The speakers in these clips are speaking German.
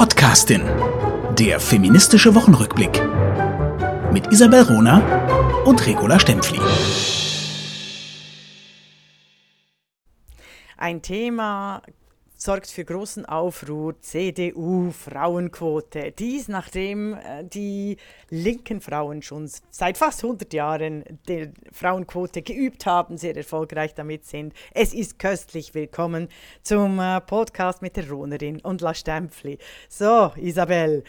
Podcastin. Der feministische Wochenrückblick. Mit Isabel Rona und Regula Stempfli. Ein Thema sorgt für großen Aufruhr, CDU, Frauenquote. Dies nachdem äh, die linken Frauen schon seit fast 100 Jahren die Frauenquote geübt haben, sehr erfolgreich damit sind. Es ist köstlich willkommen zum äh, Podcast mit der Ronerin und La Stempfli. So, Isabel.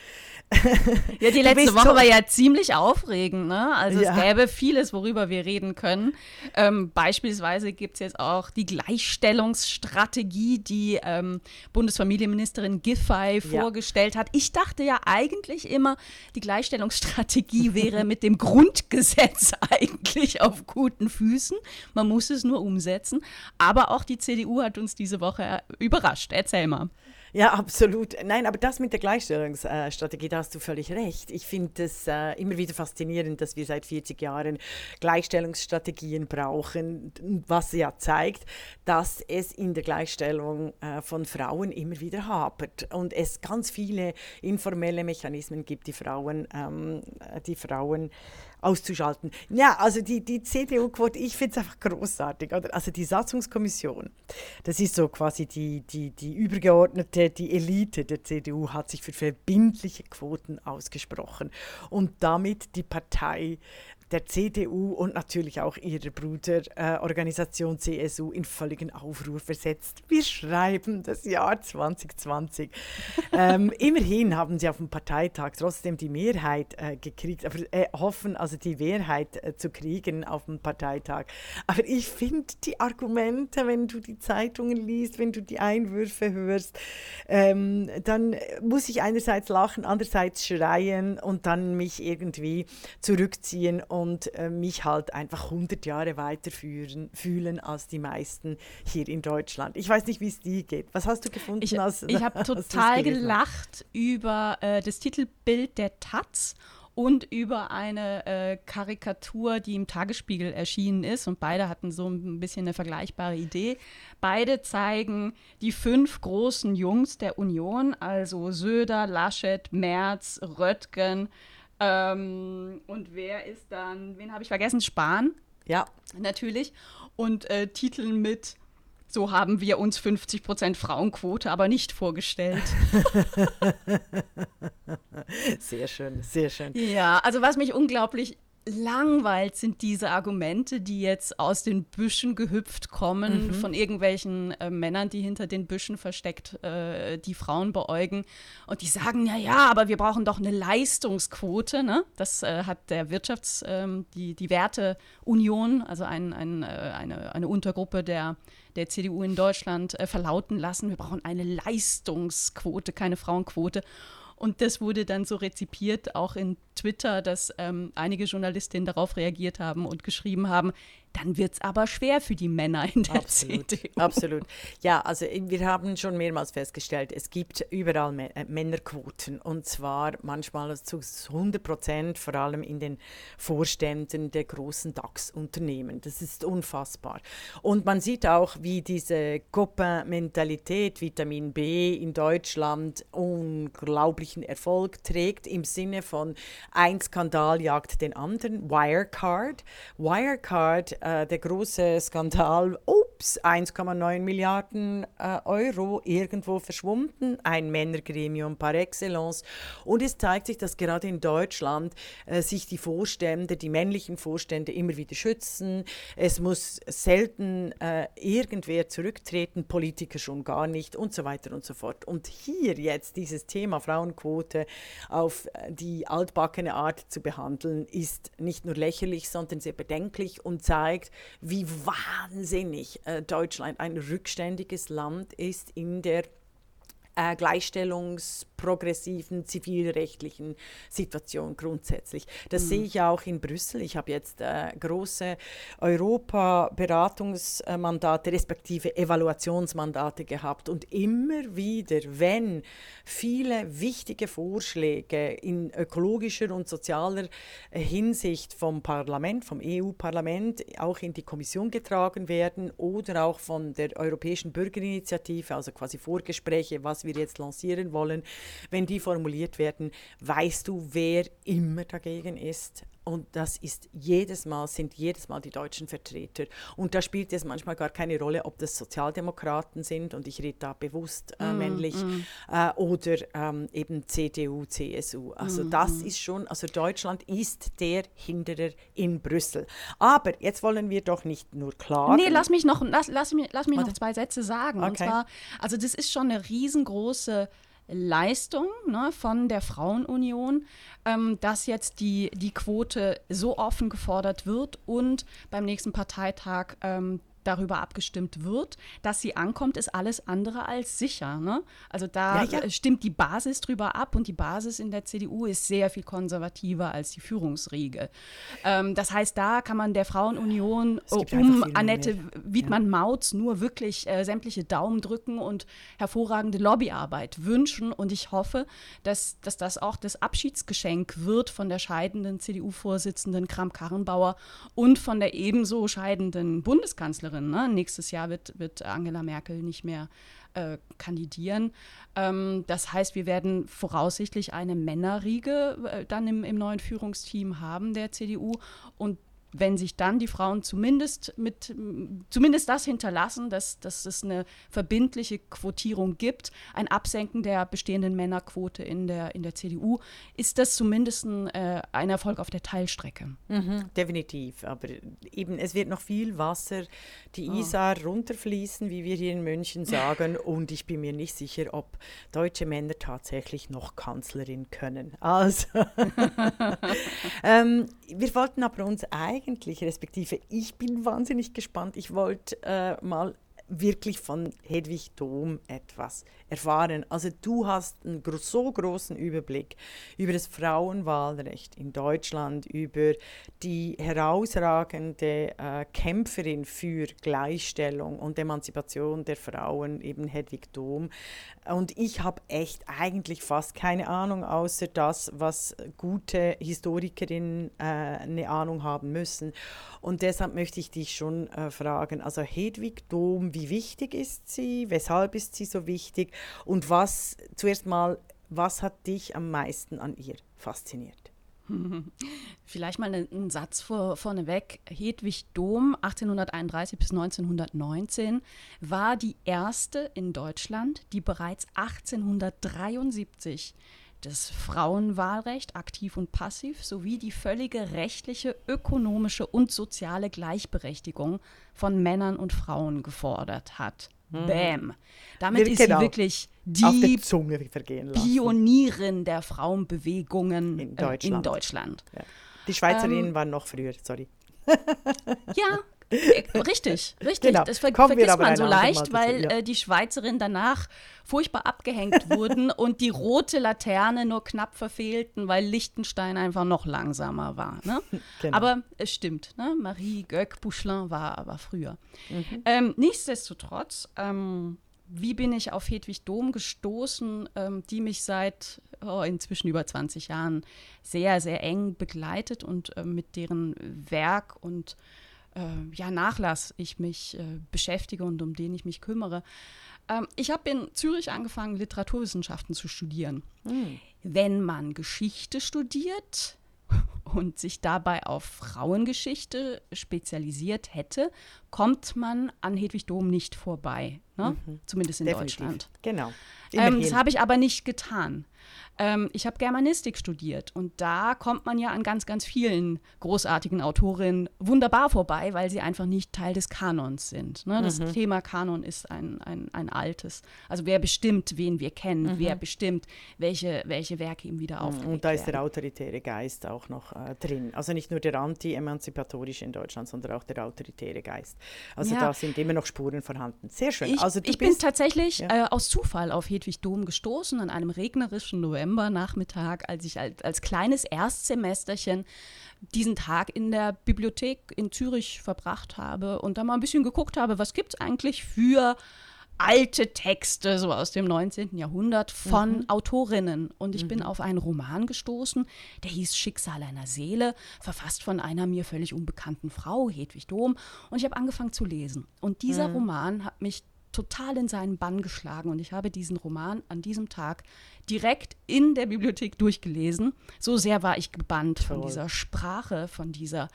Ja, die letzte Woche so war ja ziemlich aufregend. Ne? Also ja. es gäbe vieles, worüber wir reden können. Ähm, beispielsweise gibt es jetzt auch die Gleichstellungsstrategie, die ähm, Bundesfamilienministerin Giffey ja. vorgestellt hat. Ich dachte ja eigentlich immer, die Gleichstellungsstrategie wäre mit dem Grundgesetz eigentlich auf guten Füßen. Man muss es nur umsetzen. Aber auch die CDU hat uns diese Woche überrascht. Erzähl mal. Ja, absolut. Nein, aber das mit der Gleichstellungsstrategie, da hast du völlig recht. Ich finde es äh, immer wieder faszinierend, dass wir seit 40 Jahren Gleichstellungsstrategien brauchen, was ja zeigt, dass es in der Gleichstellung äh, von Frauen immer wieder hapert und es ganz viele informelle Mechanismen gibt, die Frauen, ähm, die Frauen auszuschalten. Ja, also die, die CDU-Quote, ich finde es einfach großartig. Oder? Also die Satzungskommission, das ist so quasi die, die, die übergeordnete, die Elite der CDU hat sich für verbindliche Quoten ausgesprochen und damit die Partei der CDU und natürlich auch ihrer Bruderorganisation äh, CSU in völligen Aufruhr versetzt. Wir schreiben das Jahr 2020. ähm, immerhin haben sie auf dem Parteitag trotzdem die Mehrheit äh, gekriegt, aber äh, hoffen also die Mehrheit äh, zu kriegen auf dem Parteitag. Aber ich finde die Argumente, wenn du die Zeitungen liest, wenn du die Einwürfe hörst, ähm, dann muss ich einerseits lachen, andererseits schreien und dann mich irgendwie zurückziehen und und äh, mich halt einfach 100 Jahre weiter führen, fühlen als die meisten hier in Deutschland. Ich weiß nicht, wie es dir geht. Was hast du gefunden? Ich, ich habe total gelacht über äh, das Titelbild der Taz und über eine äh, Karikatur, die im Tagesspiegel erschienen ist. Und beide hatten so ein bisschen eine vergleichbare Idee. Beide zeigen die fünf großen Jungs der Union, also Söder, Laschet, Merz, Röttgen, ähm, und wer ist dann, wen habe ich vergessen? Spahn. Ja. Natürlich. Und äh, Titeln mit so haben wir uns 50% Frauenquote aber nicht vorgestellt. sehr schön, sehr schön. Ja, also was mich unglaublich langweilt sind diese Argumente, die jetzt aus den Büschen gehüpft kommen, mhm. von irgendwelchen äh, Männern, die hinter den Büschen versteckt äh, die Frauen beäugen. Und die sagen, ja, ja, aber wir brauchen doch eine Leistungsquote. Ne? Das äh, hat der Wirtschafts-, ähm, die, die Werteunion, also ein, ein, äh, eine, eine Untergruppe der, der CDU in Deutschland, äh, verlauten lassen. Wir brauchen eine Leistungsquote, keine Frauenquote. Und das wurde dann so rezipiert, auch in Twitter, dass ähm, einige Journalistinnen darauf reagiert haben und geschrieben haben, dann wird es aber schwer für die Männer in der absolut, CDU. Absolut. Ja, also äh, wir haben schon mehrmals festgestellt, es gibt überall äh, Männerquoten und zwar manchmal zu 100 Prozent, vor allem in den Vorständen der großen DAX-Unternehmen. Das ist unfassbar. Und man sieht auch, wie diese Copain-Mentalität, Vitamin B in Deutschland unglaublichen Erfolg trägt im Sinne von ein Skandal jagt den anderen. Wirecard. Wirecard äh, der große Skandal, ups, 1,9 Milliarden äh, Euro irgendwo verschwunden, ein Männergremium par excellence. Und es zeigt sich, dass gerade in Deutschland äh, sich die Vorstände, die männlichen Vorstände immer wieder schützen. Es muss selten äh, irgendwer zurücktreten, Politiker schon gar nicht und so weiter und so fort. Und hier jetzt dieses Thema Frauenquote auf äh, die altbackene Art zu behandeln, ist nicht nur lächerlich, sondern sehr bedenklich und zeigt, wie wahnsinnig äh, Deutschland ein rückständiges Land ist in der äh, Gleichstellungs- progressiven zivilrechtlichen Situation grundsätzlich. Das mhm. sehe ich auch in Brüssel. Ich habe jetzt äh, große Europa-Beratungsmandate respektive Evaluationsmandate gehabt und immer wieder, wenn viele wichtige Vorschläge in ökologischer und sozialer äh, Hinsicht vom Parlament, vom EU-Parlament auch in die Kommission getragen werden oder auch von der Europäischen Bürgerinitiative, also quasi Vorgespräche, was wir jetzt lancieren wollen, wenn die formuliert werden, weißt du, wer immer dagegen ist. Und das ist jedes Mal, sind jedes Mal die deutschen Vertreter. Und da spielt es manchmal gar keine Rolle, ob das Sozialdemokraten sind, und ich rede da bewusst äh, mm, männlich, mm. Äh, oder ähm, eben CDU, CSU. Also mm, das mm. ist schon, also Deutschland ist der Hinderer in Brüssel. Aber jetzt wollen wir doch nicht nur klagen. Nee, lass mich noch, lass, lass, mich, lass mich noch zwei Sätze sagen. Okay. Und zwar, also das ist schon eine riesengroße Leistung ne, von der Frauenunion, ähm, dass jetzt die, die Quote so offen gefordert wird und beim nächsten Parteitag ähm, darüber abgestimmt wird. Dass sie ankommt, ist alles andere als sicher. Ne? Also da ja, ja. stimmt die Basis drüber ab und die Basis in der CDU ist sehr viel konservativer als die Führungsriege. Ähm, das heißt, da kann man der Frauenunion um Annette Wiedmann-Mautz nur wirklich äh, sämtliche Daumen drücken und hervorragende Lobbyarbeit wünschen. Und ich hoffe, dass, dass das auch das Abschiedsgeschenk wird von der scheidenden CDU-Vorsitzenden Kram-Karrenbauer und von der ebenso scheidenden Bundeskanzlerin Kanzlerin. Ne? Nächstes Jahr wird, wird Angela Merkel nicht mehr äh, kandidieren. Ähm, das heißt, wir werden voraussichtlich eine Männerriege äh, dann im, im neuen Führungsteam haben der CDU. Und wenn sich dann die Frauen zumindest mit zumindest das hinterlassen, dass, dass es eine verbindliche Quotierung gibt, ein Absenken der bestehenden Männerquote in der, in der CDU, ist das zumindest ein, äh, ein Erfolg auf der Teilstrecke. Mhm, definitiv. Aber eben, es wird noch viel Wasser die oh. Isar runterfließen, wie wir hier in München sagen. und ich bin mir nicht sicher, ob deutsche Männer tatsächlich noch Kanzlerin können. Also, ähm, wir wollten aber uns eigentlich eigentlich, respektive ich bin wahnsinnig gespannt. Ich wollte äh, mal wirklich von Hedwig Dom etwas erfahren. Also du hast einen so großen Überblick über das Frauenwahlrecht in Deutschland, über die herausragende äh, Kämpferin für Gleichstellung und Emanzipation der Frauen, eben Hedwig Dom. Und ich habe echt eigentlich fast keine Ahnung, außer das, was gute Historikerinnen äh, eine Ahnung haben müssen. Und deshalb möchte ich dich schon äh, fragen, also Hedwig Dom, wie wichtig ist sie? Weshalb ist sie so wichtig? Und was, zuerst mal, was hat dich am meisten an ihr fasziniert? Vielleicht mal einen Satz vor, vorneweg. Hedwig Dom, 1831 bis 1919, war die erste in Deutschland, die bereits 1873 das Frauenwahlrecht, aktiv und passiv, sowie die völlige rechtliche, ökonomische und soziale Gleichberechtigung von Männern und Frauen gefordert hat. Mhm. Bäm. Damit ist genau. sie wirklich die Pionierin der Frauenbewegungen in Deutschland. Äh, in Deutschland. Ja. Die Schweizerinnen ähm, waren noch früher, sorry. ja, richtig, richtig. Genau. Das ver Kommen vergisst man so leicht, weil ja. äh, die Schweizerinnen danach furchtbar abgehängt wurden und die rote Laterne nur knapp verfehlten, weil Liechtenstein einfach noch langsamer war. Ne? Genau. Aber es stimmt, ne? Marie Göck-Bouchelin war, war früher. Mhm. Ähm, nichtsdestotrotz, ähm, wie bin ich auf Hedwig Dom gestoßen, ähm, die mich seit oh, inzwischen über 20 Jahren sehr, sehr eng begleitet und äh, mit deren Werk und äh, ja, Nachlass ich mich äh, beschäftige und um den ich mich kümmere. Ähm, ich habe in Zürich angefangen, Literaturwissenschaften zu studieren. Mhm. Wenn man Geschichte studiert, und sich dabei auf Frauengeschichte spezialisiert hätte, kommt man an Hedwig Dom nicht vorbei. Ne? Mhm. Zumindest in Definitiv. Deutschland. Genau. Ähm, das habe ich aber nicht getan. Ähm, ich habe Germanistik studiert und da kommt man ja an ganz, ganz vielen großartigen Autorinnen wunderbar vorbei, weil sie einfach nicht Teil des Kanons sind. Ne? Das mhm. Thema Kanon ist ein, ein, ein altes. Also wer bestimmt, wen wir kennen, mhm. wer bestimmt, welche, welche Werke ihm wieder aufgelegt Und da ist der autoritäre Geist auch noch äh, drin. Also nicht nur der anti-emanzipatorische in Deutschland, sondern auch der autoritäre Geist. Also ja. da sind immer noch Spuren vorhanden. Sehr schön. Ich, also ich bin tatsächlich ja. äh, aus Zufall auf Hedwig Dom gestoßen an einem regnerischen Novembernachmittag, als ich als, als kleines Erstsemesterchen diesen Tag in der Bibliothek in Zürich verbracht habe und da mal ein bisschen geguckt habe, was gibt es eigentlich für alte Texte, so aus dem 19. Jahrhundert, von mhm. Autorinnen. Und ich mhm. bin auf einen Roman gestoßen, der hieß Schicksal einer Seele, verfasst von einer mir völlig unbekannten Frau, Hedwig Dom. Und ich habe angefangen zu lesen. Und dieser mhm. Roman hat mich total in seinen Bann geschlagen und ich habe diesen Roman an diesem Tag direkt in der Bibliothek durchgelesen. So sehr war ich gebannt von dieser Sprache, von dieser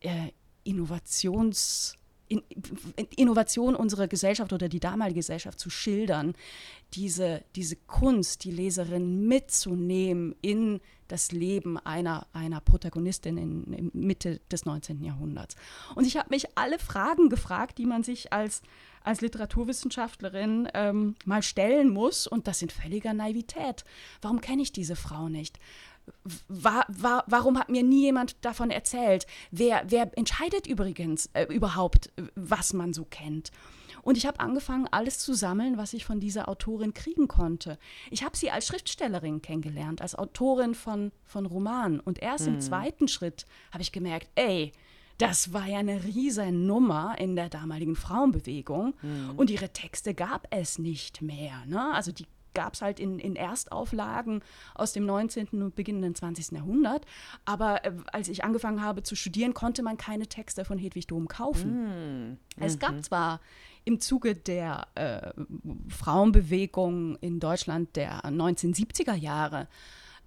äh, Innovations- in, Innovation unserer Gesellschaft oder die damalige Gesellschaft zu schildern, diese, diese Kunst, die Leserin mitzunehmen in das Leben einer, einer Protagonistin in, in Mitte des 19. Jahrhunderts. Und ich habe mich alle Fragen gefragt, die man sich als, als Literaturwissenschaftlerin ähm, mal stellen muss. Und das sind völliger Naivität. Warum kenne ich diese Frau nicht? War, war, warum hat mir nie jemand davon erzählt? Wer, wer entscheidet übrigens äh, überhaupt, was man so kennt? Und ich habe angefangen, alles zu sammeln, was ich von dieser Autorin kriegen konnte. Ich habe sie als Schriftstellerin kennengelernt, als Autorin von, von Romanen. Und erst mhm. im zweiten Schritt habe ich gemerkt, ey, das war ja eine riesen Nummer in der damaligen Frauenbewegung. Mhm. Und ihre Texte gab es nicht mehr. Ne? Also die gab es halt in, in Erstauflagen aus dem 19. und beginnenden 20. Jahrhundert. Aber äh, als ich angefangen habe zu studieren, konnte man keine Texte von Hedwig Dom kaufen. Mm. Es gab mhm. zwar im Zuge der äh, Frauenbewegung in Deutschland der 1970er Jahre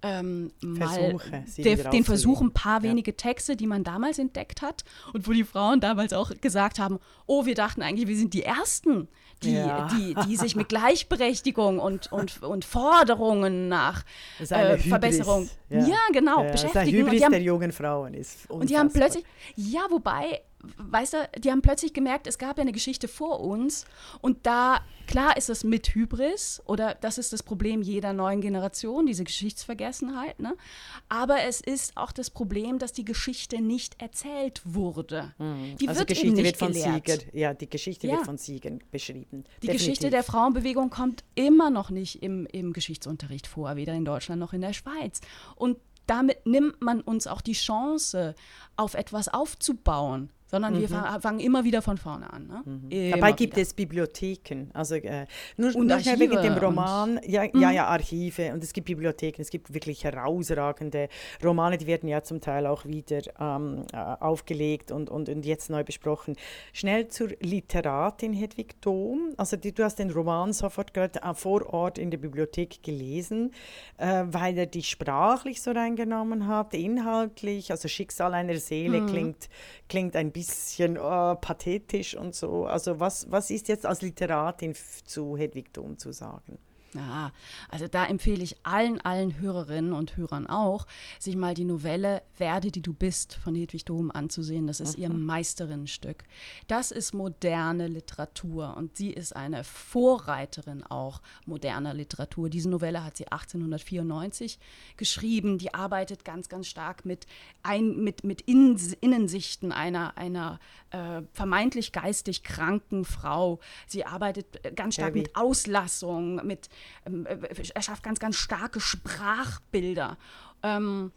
ähm, mal der, den Versuch, ein paar wenige ja. Texte, die man damals entdeckt hat und wo die Frauen damals auch gesagt haben, oh, wir dachten eigentlich, wir sind die Ersten, die, ja. die, die sich mit Gleichberechtigung und, und, und Forderungen nach äh, Verbesserung, ja. ja genau, beschäftigen. Das Hybris und die haben, der jungen Frauen ist unfassbar. Und die haben plötzlich, ja, wobei weißt du, die haben plötzlich gemerkt, es gab ja eine Geschichte vor uns und da, klar ist es mit Hybris oder das ist das Problem jeder neuen Generation, diese Geschichtsvergessenheit, ne? aber es ist auch das Problem, dass die Geschichte nicht erzählt wurde. Mhm. Die also wird Geschichte wird von gelehrt. Siegen, ja, die Geschichte ja. wird von Siegen beschrieben. Die Definitiv. Geschichte der Frauenbewegung kommt immer noch nicht im, im Geschichtsunterricht vor, weder in Deutschland noch in der Schweiz. Und damit nimmt man uns auch die Chance, auf etwas aufzubauen sondern mhm. wir fangen immer wieder von vorne an. Ne? Mhm. Dabei gibt wieder. es Bibliotheken, also äh, nur, und nur schnell wegen dem Roman, ja, mhm. ja, ja, Archive und es gibt Bibliotheken, es gibt wirklich herausragende Romane, die werden ja zum Teil auch wieder ähm, äh, aufgelegt und, und, und jetzt neu besprochen. Schnell zur Literatin Hedwig Dom, also die, du hast den Roman sofort gerade äh, vor Ort in der Bibliothek gelesen, äh, weil er dich sprachlich so reingenommen hat, inhaltlich, also Schicksal einer Seele mhm. klingt, klingt ein bisschen oh, pathetisch und so. Also was, was ist jetzt als Literatin zu Hedwig Dom zu sagen? Ja, also da empfehle ich allen, allen Hörerinnen und Hörern auch, sich mal die Novelle Werde, die du bist von Hedwig Dom anzusehen. Das ist mhm. ihr Meisterinnenstück. Das ist moderne Literatur und sie ist eine Vorreiterin auch moderner Literatur. Diese Novelle hat sie 1894 geschrieben. Die arbeitet ganz, ganz stark mit, ein, mit, mit Innensichten einer, einer äh, vermeintlich geistig kranken Frau. Sie arbeitet ganz stark Heavy. mit Auslassung, mit äh, er schafft ganz, ganz starke Sprachbilder. Ähm,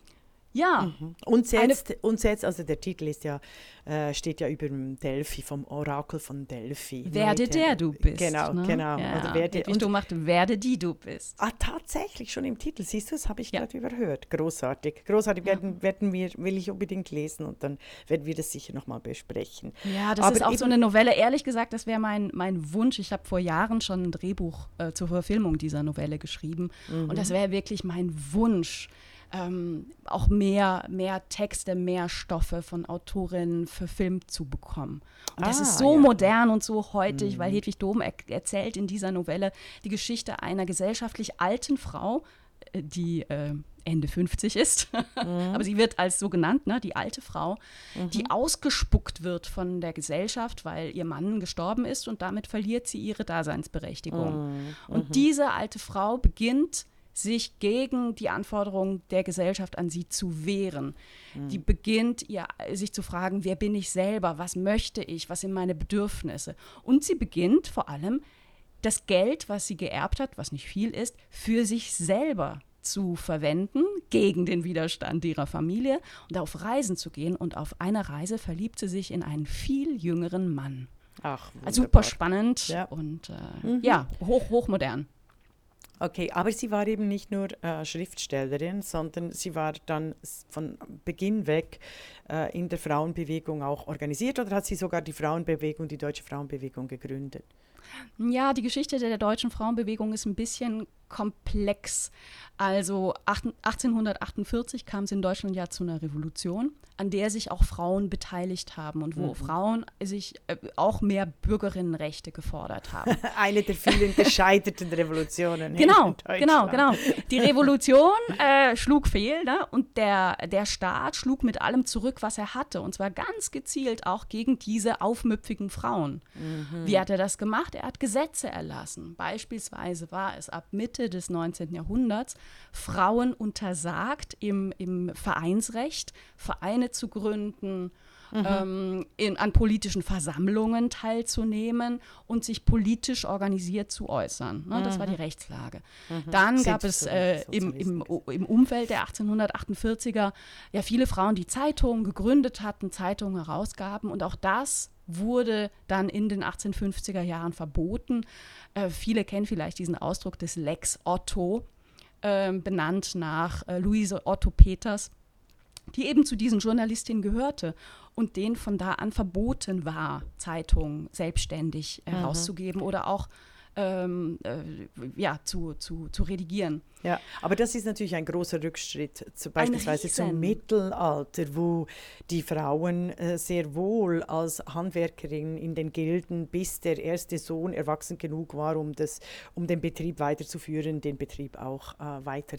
ja. Mhm. Und setzt, und setzt, also der Titel ist ja, äh, steht ja über dem Delphi, vom Orakel von Delphi. Werde Leute. der du bist. Genau, ne? genau. Ja. Also werde, und, du macht, werde die du bist. Ah, tatsächlich, schon im Titel, siehst du, das habe ich ja. gerade überhört. Großartig. Großartig ja. werden, werden wir, will ich unbedingt lesen und dann werden wir das sicher nochmal besprechen. Ja, das Aber ist auch so eine Novelle. Ehrlich gesagt, das wäre mein, mein Wunsch. Ich habe vor Jahren schon ein Drehbuch äh, zur Verfilmung dieser Novelle geschrieben. Mhm. Und das wäre wirklich mein Wunsch ähm, auch mehr, mehr Texte, mehr Stoffe von Autorinnen verfilmt zu bekommen. Und das ah, ist so ja. modern und so heutig, mhm. weil Hedwig Dom er erzählt in dieser Novelle die Geschichte einer gesellschaftlich alten Frau, äh, die äh, Ende 50 ist, mhm. aber sie wird als so genannt, ne, die alte Frau, mhm. die ausgespuckt wird von der Gesellschaft, weil ihr Mann gestorben ist und damit verliert sie ihre Daseinsberechtigung. Mhm. Und mhm. diese alte Frau beginnt sich gegen die Anforderungen der Gesellschaft an sie zu wehren. Mhm. Die beginnt ihr, sich zu fragen, wer bin ich selber, was möchte ich, was sind meine Bedürfnisse. Und sie beginnt vor allem das Geld, was sie geerbt hat, was nicht viel ist, für sich selber zu verwenden gegen den Widerstand ihrer Familie und auf Reisen zu gehen. Und auf einer Reise verliebt sie sich in einen viel jüngeren Mann. Ach, also super spannend ja. und äh, mhm. ja, hoch, hochmodern. Okay, aber sie war eben nicht nur äh, Schriftstellerin, sondern sie war dann von Beginn weg äh, in der Frauenbewegung auch organisiert oder hat sie sogar die Frauenbewegung, die deutsche Frauenbewegung gegründet? Ja, die Geschichte der deutschen Frauenbewegung ist ein bisschen komplex. Also 1848 kam es in Deutschland ja zu einer Revolution, an der sich auch Frauen beteiligt haben und wo mhm. Frauen sich äh, auch mehr Bürgerinnenrechte gefordert haben. Eine der vielen gescheiterten Revolutionen. Genau, genau, genau. Die Revolution äh, schlug fehl ne? und der, der Staat schlug mit allem zurück, was er hatte. Und zwar ganz gezielt auch gegen diese aufmüpfigen Frauen. Mhm. Wie hat er das gemacht? Er hat Gesetze erlassen. Beispielsweise war es ab Mitte des 19. Jahrhunderts Frauen untersagt, im, im Vereinsrecht Vereine zu gründen, Mhm. Ähm, in, an politischen Versammlungen teilzunehmen und sich politisch organisiert zu äußern. Ne? Das war die mhm. Rechtslage. Mhm. Dann gab es äh, im, im, im, Umfeld der 1848er ja viele Frauen, die Zeitungen gegründet hatten, Zeitungen herausgaben und auch das wurde dann in den 1850er Jahren verboten. Äh, viele kennen vielleicht diesen Ausdruck des Lex Otto äh, benannt nach äh, Luise Otto Peters, die eben zu diesen Journalistinnen gehörte und denen von da an verboten war, Zeitungen selbstständig mhm. herauszugeben oder auch ähm, äh, ja, zu, zu, zu redigieren. Ja, aber das ist natürlich ein großer Rückschritt, zu, beispielsweise zum Mittelalter, wo die Frauen äh, sehr wohl als Handwerkerin in den Gilden, bis der erste Sohn erwachsen genug war, um, das, um den Betrieb weiterzuführen, den Betrieb auch äh, weiter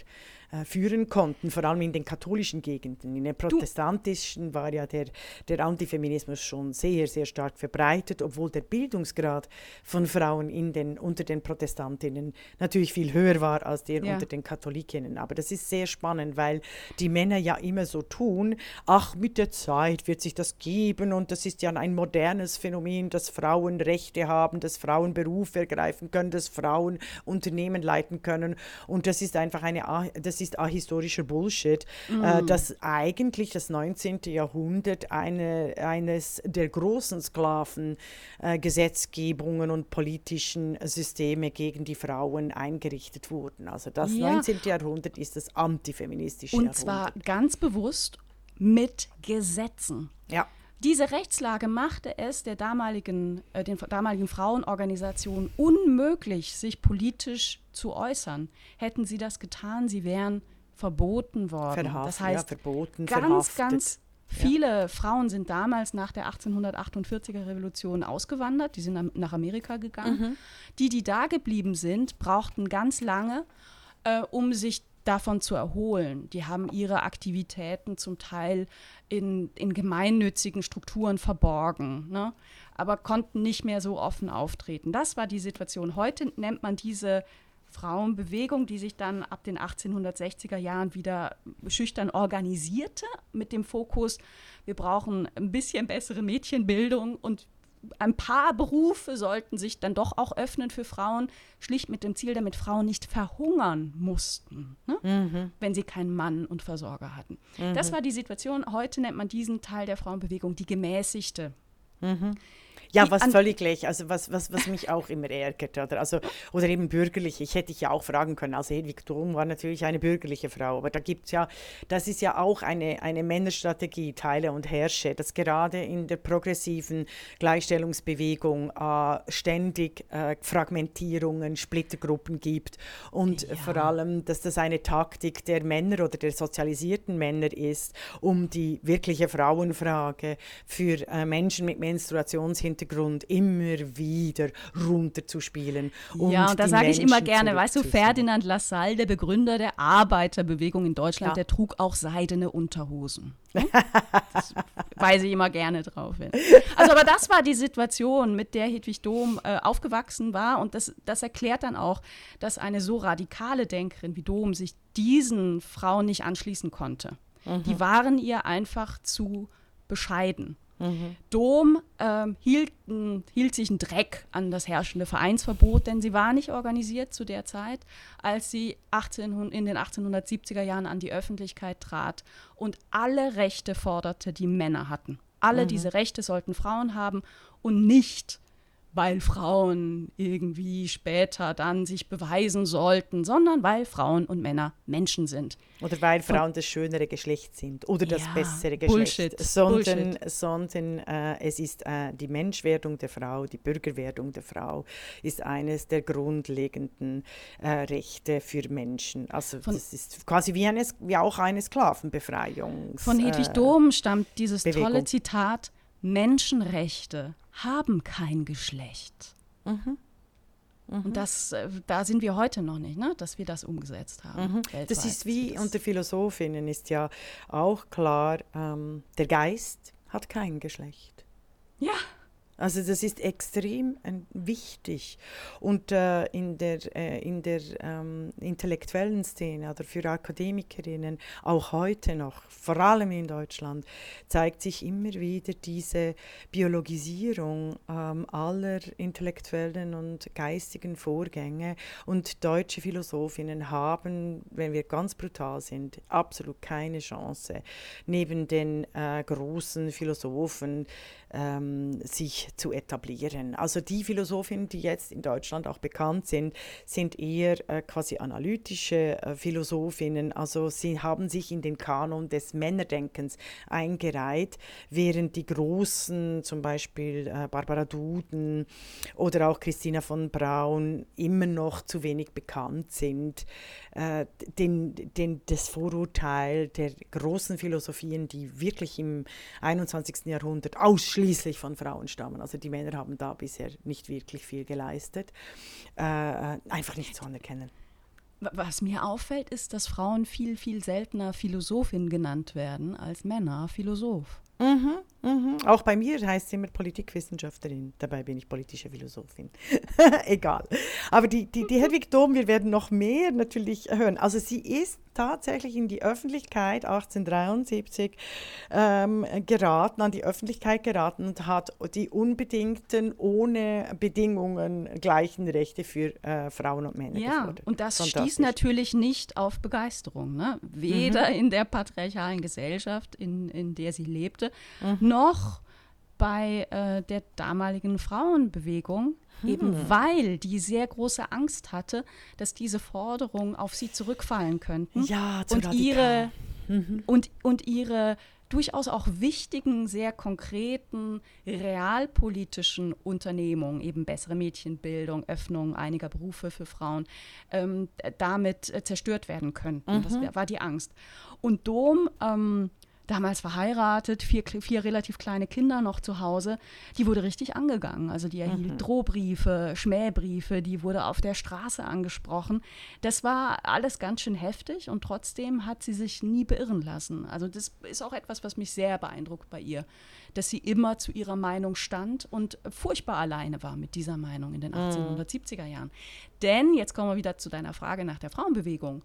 äh, führen konnten, vor allem in den katholischen Gegenden. In den protestantischen war ja der, der Antifeminismus schon sehr, sehr stark verbreitet, obwohl der Bildungsgrad von Frauen in den, unter den Protestantinnen natürlich viel höher war als der ja. unter den Katholikinnen. Aber das ist sehr spannend, weil die Männer ja immer so tun, ach, mit der Zeit wird sich das geben und das ist ja ein modernes Phänomen, dass Frauen Rechte haben, dass Frauen Berufe ergreifen können, dass Frauen Unternehmen leiten können und das ist einfach eine, das ist ahistorischer Bullshit, äh, mm. äh, dass eigentlich das 19. Jahrhundert eine, eines der großen Sklavengesetzgebungen äh, und politischen Systeme gegen die Frauen eingerichtet wurden. Also das ja. 19. Jahrhundert ist das antifeministische und Jahrhundert. Und zwar ganz bewusst mit Gesetzen. Ja. Diese Rechtslage machte es der damaligen, äh, den damaligen Frauenorganisationen unmöglich, sich politisch zu äußern. Hätten sie das getan, sie wären verboten worden. Verhaft, das heißt, ja, verboten, ganz, verhaftet. ganz viele ja. Frauen sind damals nach der 1848er Revolution ausgewandert, die sind nach Amerika gegangen. Mhm. Die, die da geblieben sind, brauchten ganz lange, äh, um sich davon zu erholen. Die haben ihre Aktivitäten zum Teil in, in gemeinnützigen Strukturen verborgen, ne? aber konnten nicht mehr so offen auftreten. Das war die Situation. Heute nennt man diese Frauenbewegung, die sich dann ab den 1860er Jahren wieder schüchtern organisierte, mit dem Fokus, wir brauchen ein bisschen bessere Mädchenbildung und ein paar Berufe sollten sich dann doch auch öffnen für Frauen, schlicht mit dem Ziel, damit Frauen nicht verhungern mussten, ne? mhm. wenn sie keinen Mann und Versorger hatten. Mhm. Das war die Situation. Heute nennt man diesen Teil der Frauenbewegung die gemäßigte. Mhm. Ja, was völlig gleich, also was, was, was mich auch immer ärgert, oder, also, oder eben bürgerlich. Ich hätte dich ja auch fragen können, also Hedwig Thurm war natürlich eine bürgerliche Frau, aber da gibt es ja, das ist ja auch eine, eine Männerstrategie, Teile und Herrsche, dass gerade in der progressiven Gleichstellungsbewegung äh, ständig äh, Fragmentierungen, Splittergruppen gibt und ja. vor allem, dass das eine Taktik der Männer oder der sozialisierten Männer ist, um die wirkliche Frauenfrage für äh, Menschen mit Menstruationshintergrund Hintergrund immer wieder runterzuspielen. Und ja, und da sage ich immer gerne, weißt du, Ferdinand Lassalle, der Begründer der Arbeiterbewegung in Deutschland, ja. der trug auch seidene Unterhosen. Hm? Das weise ich immer gerne drauf hin. Also, aber das war die Situation, mit der Hedwig Dom äh, aufgewachsen war. Und das, das erklärt dann auch, dass eine so radikale Denkerin wie Dom sich diesen Frauen nicht anschließen konnte. Mhm. Die waren ihr einfach zu bescheiden. Mhm. Dom ähm, hielt, hielt, sich ein Dreck an das herrschende Vereinsverbot, denn sie war nicht organisiert zu der Zeit, als sie 18, in den 1870er Jahren an die Öffentlichkeit trat und alle Rechte forderte, die Männer hatten. Alle mhm. diese Rechte sollten Frauen haben und nicht weil Frauen irgendwie später dann sich beweisen sollten, sondern weil Frauen und Männer Menschen sind. Oder weil Frauen das schönere Geschlecht sind oder das Ja, bessere Geschlecht. Bullshit, Sondern, Bullshit. sondern äh, es ist äh, die Menschwerdung der Frau, die Bürgerwerdung der Frau ist eines der grundlegenden äh, Rechte für Menschen. Also Von- das ist quasi wie, eine, wie auch eine Sklavenbefreiung. Von Hedwig äh, Dohm stammt dieses Bewegung. tolle Zitat: Menschenrechte haben kein Geschlecht. Mhm. Und das, äh, da sind wir heute noch nicht, ne? dass wir das umgesetzt haben. Mhm. Das ist wie Das- unter Philosophinnen ist ja auch klar, ähm, der Geist hat kein Geschlecht. Ja, Also das ist extrem äh, wichtig. Und äh, in der, äh, in der ähm, intellektuellen Szene oder für Akademikerinnen, auch heute noch, vor allem in Deutschland, zeigt sich immer wieder diese Biologisierung ähm, aller intellektuellen und geistigen Vorgänge. Und deutsche Philosophinnen haben, wenn wir ganz brutal sind, absolut keine Chance, neben den äh, großen Philosophen ähm, sich zu etablieren. Also die Philosophinnen, die jetzt in Deutschland auch bekannt sind, sind eher äh, quasi analytische äh, Philosophinnen. Also sie haben sich in den Kanon des Männerdenkens eingereiht, während die großen, zum Beispiel äh, Barbara Duden oder auch Christina von Braun, immer noch zu wenig bekannt sind. Äh, den, den, das Vorurteil der großen Philosophien, die wirklich im 21. Jahrhundert ausschließlich von Frauen stammen. Also die Männer haben da bisher nicht wirklich viel geleistet. Äh, einfach nicht zu anerkennen. wa- was mir auffällt, ist, dass Frauen viel, viel seltener Philosophin genannt werden als Männer Philosoph. Mhm, mhm. Auch bei mir heißt es immer Politikwissenschaftlerin, dabei bin ich politische Philosophin. Egal. Aber die, die, die Hedwig Dom, wir werden noch mehr natürlich hören. Also sie ist tatsächlich in die Öffentlichkeit 1873 ähm, geraten, an die Öffentlichkeit geraten und hat die unbedingten, ohne Bedingungen gleichen Rechte für äh, Frauen und Männer Ja, gefordert. und das stieß natürlich nicht auf Begeisterung. Ne? Weder in der patriarchalen Gesellschaft, in, in der sie lebte, noch bei äh, der damaligen Frauenbewegung, eben weil die sehr große Angst hatte, dass diese Forderungen auf sie zurückfallen könnten. Ja, zu und ihre und, und ihre durchaus auch wichtigen, sehr konkreten, realpolitischen Unternehmungen, eben bessere Mädchenbildung, Öffnung einiger Berufe für Frauen, ähm, damit äh, zerstört werden könnten. Das wär- war die Angst. Und Dom, ähm, damals verheiratet, vier, vier relativ kleine Kinder noch zu Hause, die wurde richtig angegangen. Also die erhielt Drohbriefe, Schmähbriefe, die wurde auf der Straße angesprochen. Das war alles ganz schön heftig und trotzdem hat sie sich nie beirren lassen. Also das ist auch etwas, was mich sehr beeindruckt bei ihr, dass sie immer zu ihrer Meinung stand und furchtbar alleine war mit dieser Meinung in den 1870er Jahren. Denn, jetzt kommen wir wieder zu deiner Frage nach der Frauenbewegung,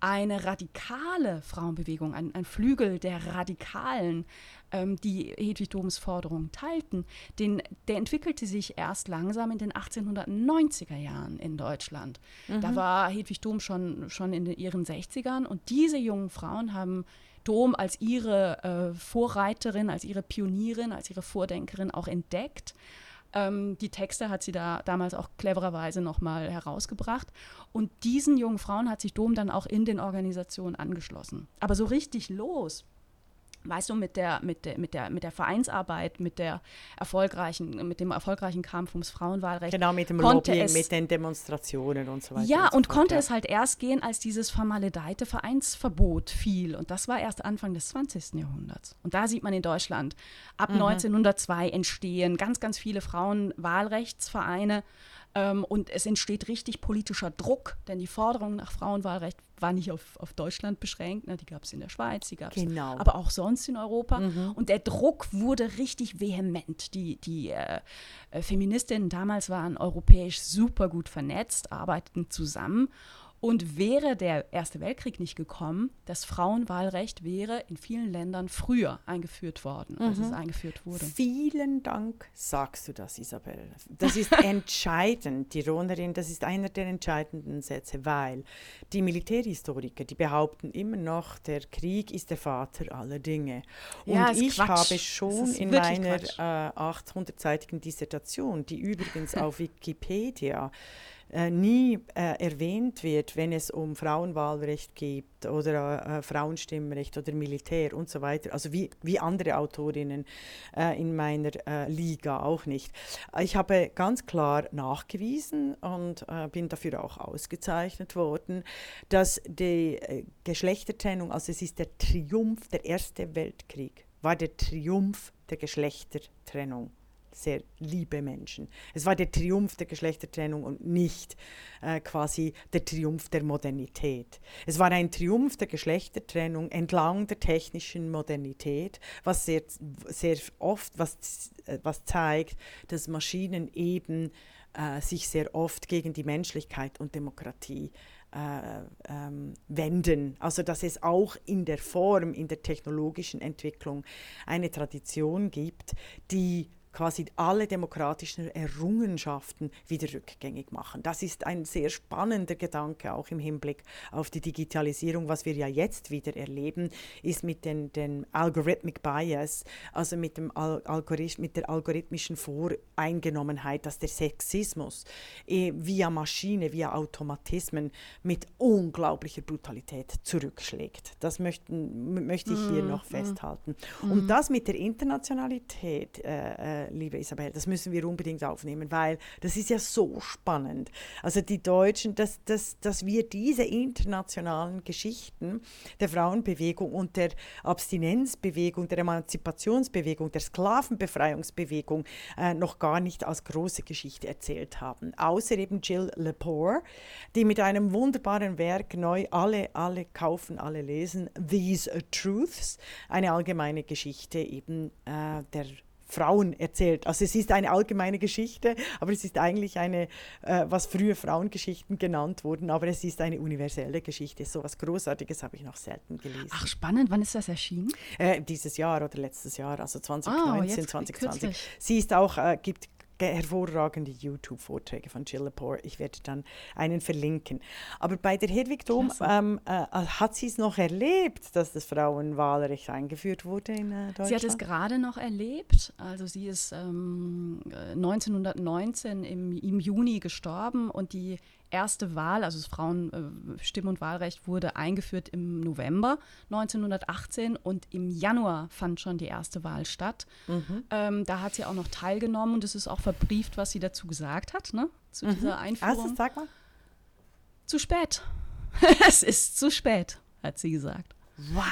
eine radikale Frauenbewegung, ein, ein Flügel der Radikalen, ähm, die Hedwig Doms Forderungen teilten, den, der entwickelte sich erst langsam in den 1890er Jahren in Deutschland. Da war Hedwig Dom schon, schon in ihren 60ern und diese jungen Frauen haben Dom als ihre äh, Vorreiterin, als ihre Pionierin, als ihre Vordenkerin auch entdeckt. Ähm, die Texte hat sie da damals auch clevererweise nochmal herausgebracht. Und diesen jungen Frauen hat sich Dom dann auch in den Organisationen angeschlossen. Aber so richtig los, weißt du, mit der, mit der, mit der, mit der Vereinsarbeit, mit der erfolgreichen, mit dem erfolgreichen Kampf ums Frauenwahlrecht. Genau, mit dem Lobbying, es- mit den Demonstrationen und so weiter. Ja, so und fort, konnte ja. es halt erst gehen, als dieses vermaledeite Vereinsverbot fiel. Und das war erst Anfang des 20. Jahrhunderts. Und da sieht man in Deutschland, ab Mhm. 1902 entstehen ganz, ganz viele Frauenwahlrechtsvereine. Ähm, und es entsteht richtig politischer Druck, denn die Forderung nach Frauenwahlrecht war nicht auf, auf Deutschland beschränkt. Ne? Die gab es in der Schweiz, die gab es Genau. aber auch sonst in Europa. Und der Druck wurde richtig vehement. Die, die äh, Feministinnen damals waren europäisch super gut vernetzt, arbeiteten zusammen. Und wäre der Erste Weltkrieg nicht gekommen, das Frauenwahlrecht wäre in vielen Ländern früher eingeführt worden, als es eingeführt wurde. Vielen Dank, sagst du das, Isabel. Das ist entscheidend, die Ronerin, das ist einer der entscheidenden Sätze, weil die Militärhistoriker, die behaupten immer noch, der Krieg ist der Vater aller Dinge. Und Ja, ich Quatsch. habe schon in meiner äh, 800-seitigen Dissertation, die übrigens auf Wikipedia äh, nie äh, erwähnt wird, wenn es um Frauenwahlrecht geht oder äh, Frauenstimmrecht oder Militär und so weiter. Also wie, wie andere Autorinnen äh, in meiner äh, Liga auch nicht. Ich habe ganz klar nachgewiesen und bin dafür auch ausgezeichnet worden, dass die Geschlechtertrennung, also es ist der Triumph, der Erste Weltkrieg, war der Triumph der Geschlechtertrennung sehr liebe Menschen. Es war der Triumph der Geschlechtertrennung und nicht äh, quasi der Triumph der Modernität. Es war ein Triumph der Geschlechtertrennung entlang der technischen Modernität, was sehr, sehr oft was, äh, was zeigt, dass Maschinen eben äh, sich sehr oft gegen die Menschlichkeit und Demokratie äh, ähm, wenden. Also dass es auch in der Form, in der technologischen Entwicklung eine Tradition gibt, die quasi alle demokratischen Errungenschaften wieder rückgängig machen. Das ist ein sehr spannender Gedanke, auch im Hinblick auf die Digitalisierung. Was wir ja jetzt wieder erleben, ist mit den, den Algorithmic Bias, also mit, dem Al Algorith mit der algorithmischen Voreingenommenheit, dass der Sexismus eh, via Maschine, via Automatismen mit unglaublicher Brutalität zurückschlägt. Das möchten, möchte ich hier noch festhalten. Und das mit der Internationalität, äh, liebe Isabel, das müssen wir unbedingt aufnehmen, weil das ist ja so spannend. Also die Deutschen, dass, dass, dass wir diese internationalen Geschichten der Frauenbewegung und der Abstinenzbewegung, der Emanzipationsbewegung, der Sklavenbefreiungsbewegung äh, noch gar nicht als große Geschichte erzählt haben. Außer eben Jill Lepore, die mit einem wunderbaren Werk neu alle, alle kaufen, alle lesen, These Truths, eine allgemeine Geschichte eben äh, der Frauen erzählt. Also es ist eine allgemeine Geschichte, aber es ist eigentlich eine, äh, was früher Frauengeschichten genannt wurden, aber es ist eine universelle Geschichte. So was Großartiges habe ich noch selten gelesen. Ach, spannend. Wann ist das erschienen? Äh, dieses Jahr oder letztes Jahr, also 2019, Ah, jetzt 2020. kürzlich. Sie ist auch, äh, gibt hervorragende YouTube-Vorträge von Jill Lepore. Ich werde dann einen verlinken. Aber bei der Hedwig Dom ähm, äh, hat sie es noch erlebt, dass das Frauenwahlrecht eingeführt wurde in äh, Deutschland? Sie hat es gerade noch erlebt. Also sie ist ähm, äh, 1919 im, im Juni gestorben und die erste Wahl, also das Frauenstimm- und Wahlrecht, wurde eingeführt im November 1918 und im Januar fand schon die erste Wahl statt. Ähm, da hat sie auch noch teilgenommen und es ist auch verbrieft, was sie dazu gesagt hat, ne? Zu dieser Einführung. Also, sag mal. Zu spät. es ist zu spät, hat sie gesagt.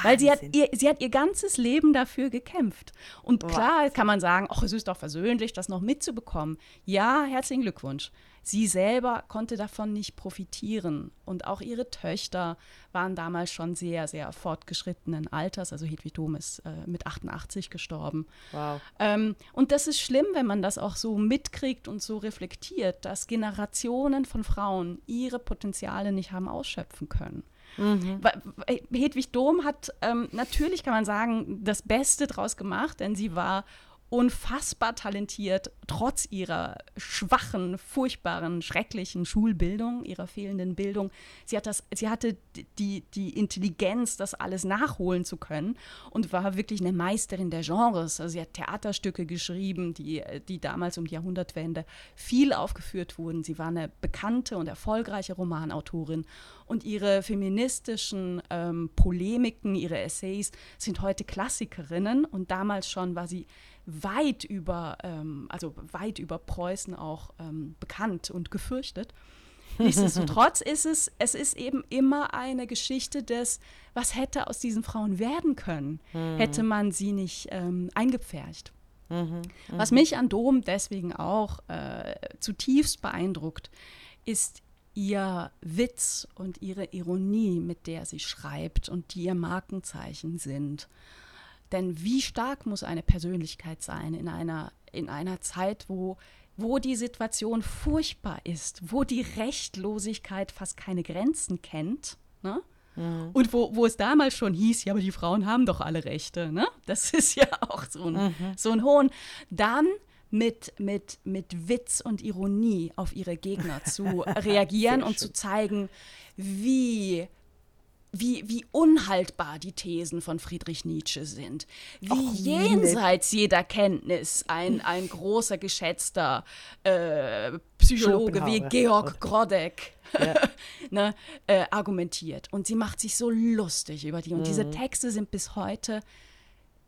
Weil sie hat, Wahnsinn. ihr, sie hat ihr ganzes Leben dafür gekämpft. Und Boah. klar kann man sagen, ach, es ist doch versöhnlich, das noch mitzubekommen. Ja, herzlichen Glückwunsch. Sie selber konnte davon nicht profitieren. Und auch ihre Töchter waren damals schon sehr, sehr fortgeschrittenen Alters. Also Hedwig Dom ist äh, mit 88 gestorben. Wow. Ähm, und das ist schlimm, wenn man das auch so mitkriegt und so reflektiert, dass Generationen von Frauen ihre Potenziale nicht haben ausschöpfen können. Wa- Hedwig Dom hat ähm, natürlich, kann man sagen, das Beste draus gemacht, denn sie war unfassbar talentiert, trotz ihrer schwachen, furchtbaren, schrecklichen Schulbildung, ihrer fehlenden Bildung. Sie, hat das, sie hatte die, die Intelligenz, das alles nachholen zu können und war wirklich eine Meisterin der Genres. Also sie hat Theaterstücke geschrieben, die, die damals um die Jahrhundertwende viel aufgeführt wurden. Sie war eine bekannte und erfolgreiche Romanautorin und ihre feministischen ähm, Polemiken, ihre Essays sind heute Klassikerinnen und damals schon war sie weit über, ähm, also weit über Preußen auch ähm, bekannt und gefürchtet. Nichtsdestotrotz ist es, es ist eben immer eine Geschichte des, was hätte aus diesen Frauen werden können, hätte man sie nicht ähm, eingepfercht. Was mich an Dom deswegen auch äh, zutiefst beeindruckt, ist ihr Witz und ihre Ironie, mit der sie schreibt und die ihr Markenzeichen sind. Denn wie stark muss eine Persönlichkeit sein in einer, in einer Zeit, wo wo die Situation furchtbar ist, wo die Rechtlosigkeit fast keine Grenzen kennt. Ne? Mhm. Und wo, wo es damals schon hieß, ja, aber die Frauen haben doch alle Rechte. Ne? Das ist ja auch so ein, mhm. so ein Hohn. Dann mit, mit, mit Witz und Ironie auf ihre Gegner zu reagieren und zu zeigen, wie wie, wie unhaltbar die Thesen von Friedrich Nietzsche sind, wie Och, jenseits jeder Kenntnis ein, ein großer, geschätzter äh, Psychologe wie Georg Grodek ja. ne, äh, argumentiert. Und sie macht sich so lustig über die. Und mhm. diese Texte sind bis heute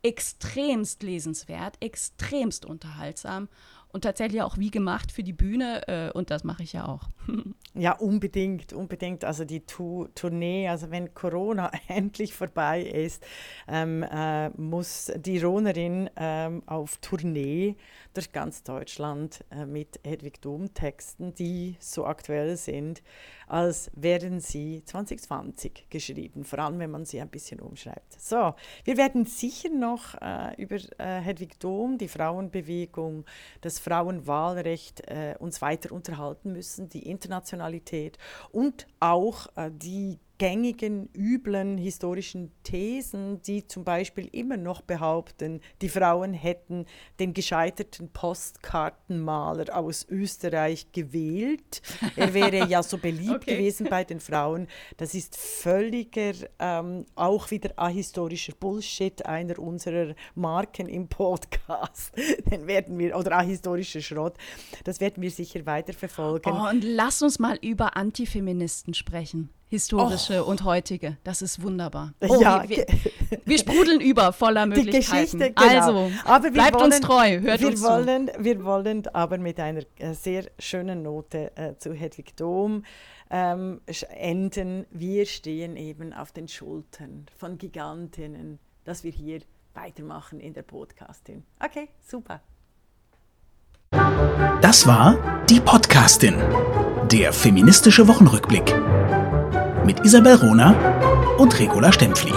extremst lesenswert, extremst unterhaltsam und tatsächlich auch wie gemacht für die Bühne äh, und das mache ich ja auch. ja, unbedingt, unbedingt. Also die tu Tournee, also wenn Corona endlich vorbei ist, ähm, äh, muss die Ronerin ähm, auf Tournee durch ganz Deutschland äh, mit Hedwig Dom Texten, die so aktuell sind, als wären sie 2020 geschrieben, vor allem wenn man sie ein bisschen umschreibt. So, wir werden sicher noch äh, über äh, Hedwig Dom, die Frauenbewegung, das Frauenwahlrecht äh, uns weiter unterhalten müssen, die Internationalität und auch äh, die gängigen, üblen historischen Thesen, die zum Beispiel immer noch behaupten, die Frauen hätten den gescheiterten Postkartenmaler aus Österreich gewählt. Er wäre ja so beliebt okay. gewesen bei den Frauen. Das ist völliger, ähm, auch wieder ahistorischer Bullshit einer unserer Marken im Podcast. Den werden wir, oder ahistorischer Schrott, das werden wir sicher weiterverfolgen. Oh, und lass uns mal über Antifeministen sprechen historische oh. und heutige. Das ist wunderbar. Oh, ja. wir, wir, wir, sprudeln über voller Möglichkeiten. Genau. Also, aber bleibt wollen, uns treu, hört wir uns wollen, zu. Wir wollen aber mit einer äh, sehr schönen Note äh, zu Hedwig Dom ähm, enden. Wir stehen eben auf den Schultern von Gigantinnen, dass wir hier weitermachen in der Podcastin. Okay, super. Das war die Podcastin, der feministische Wochenrückblick mit Isabel Rona und Regula Stempfli.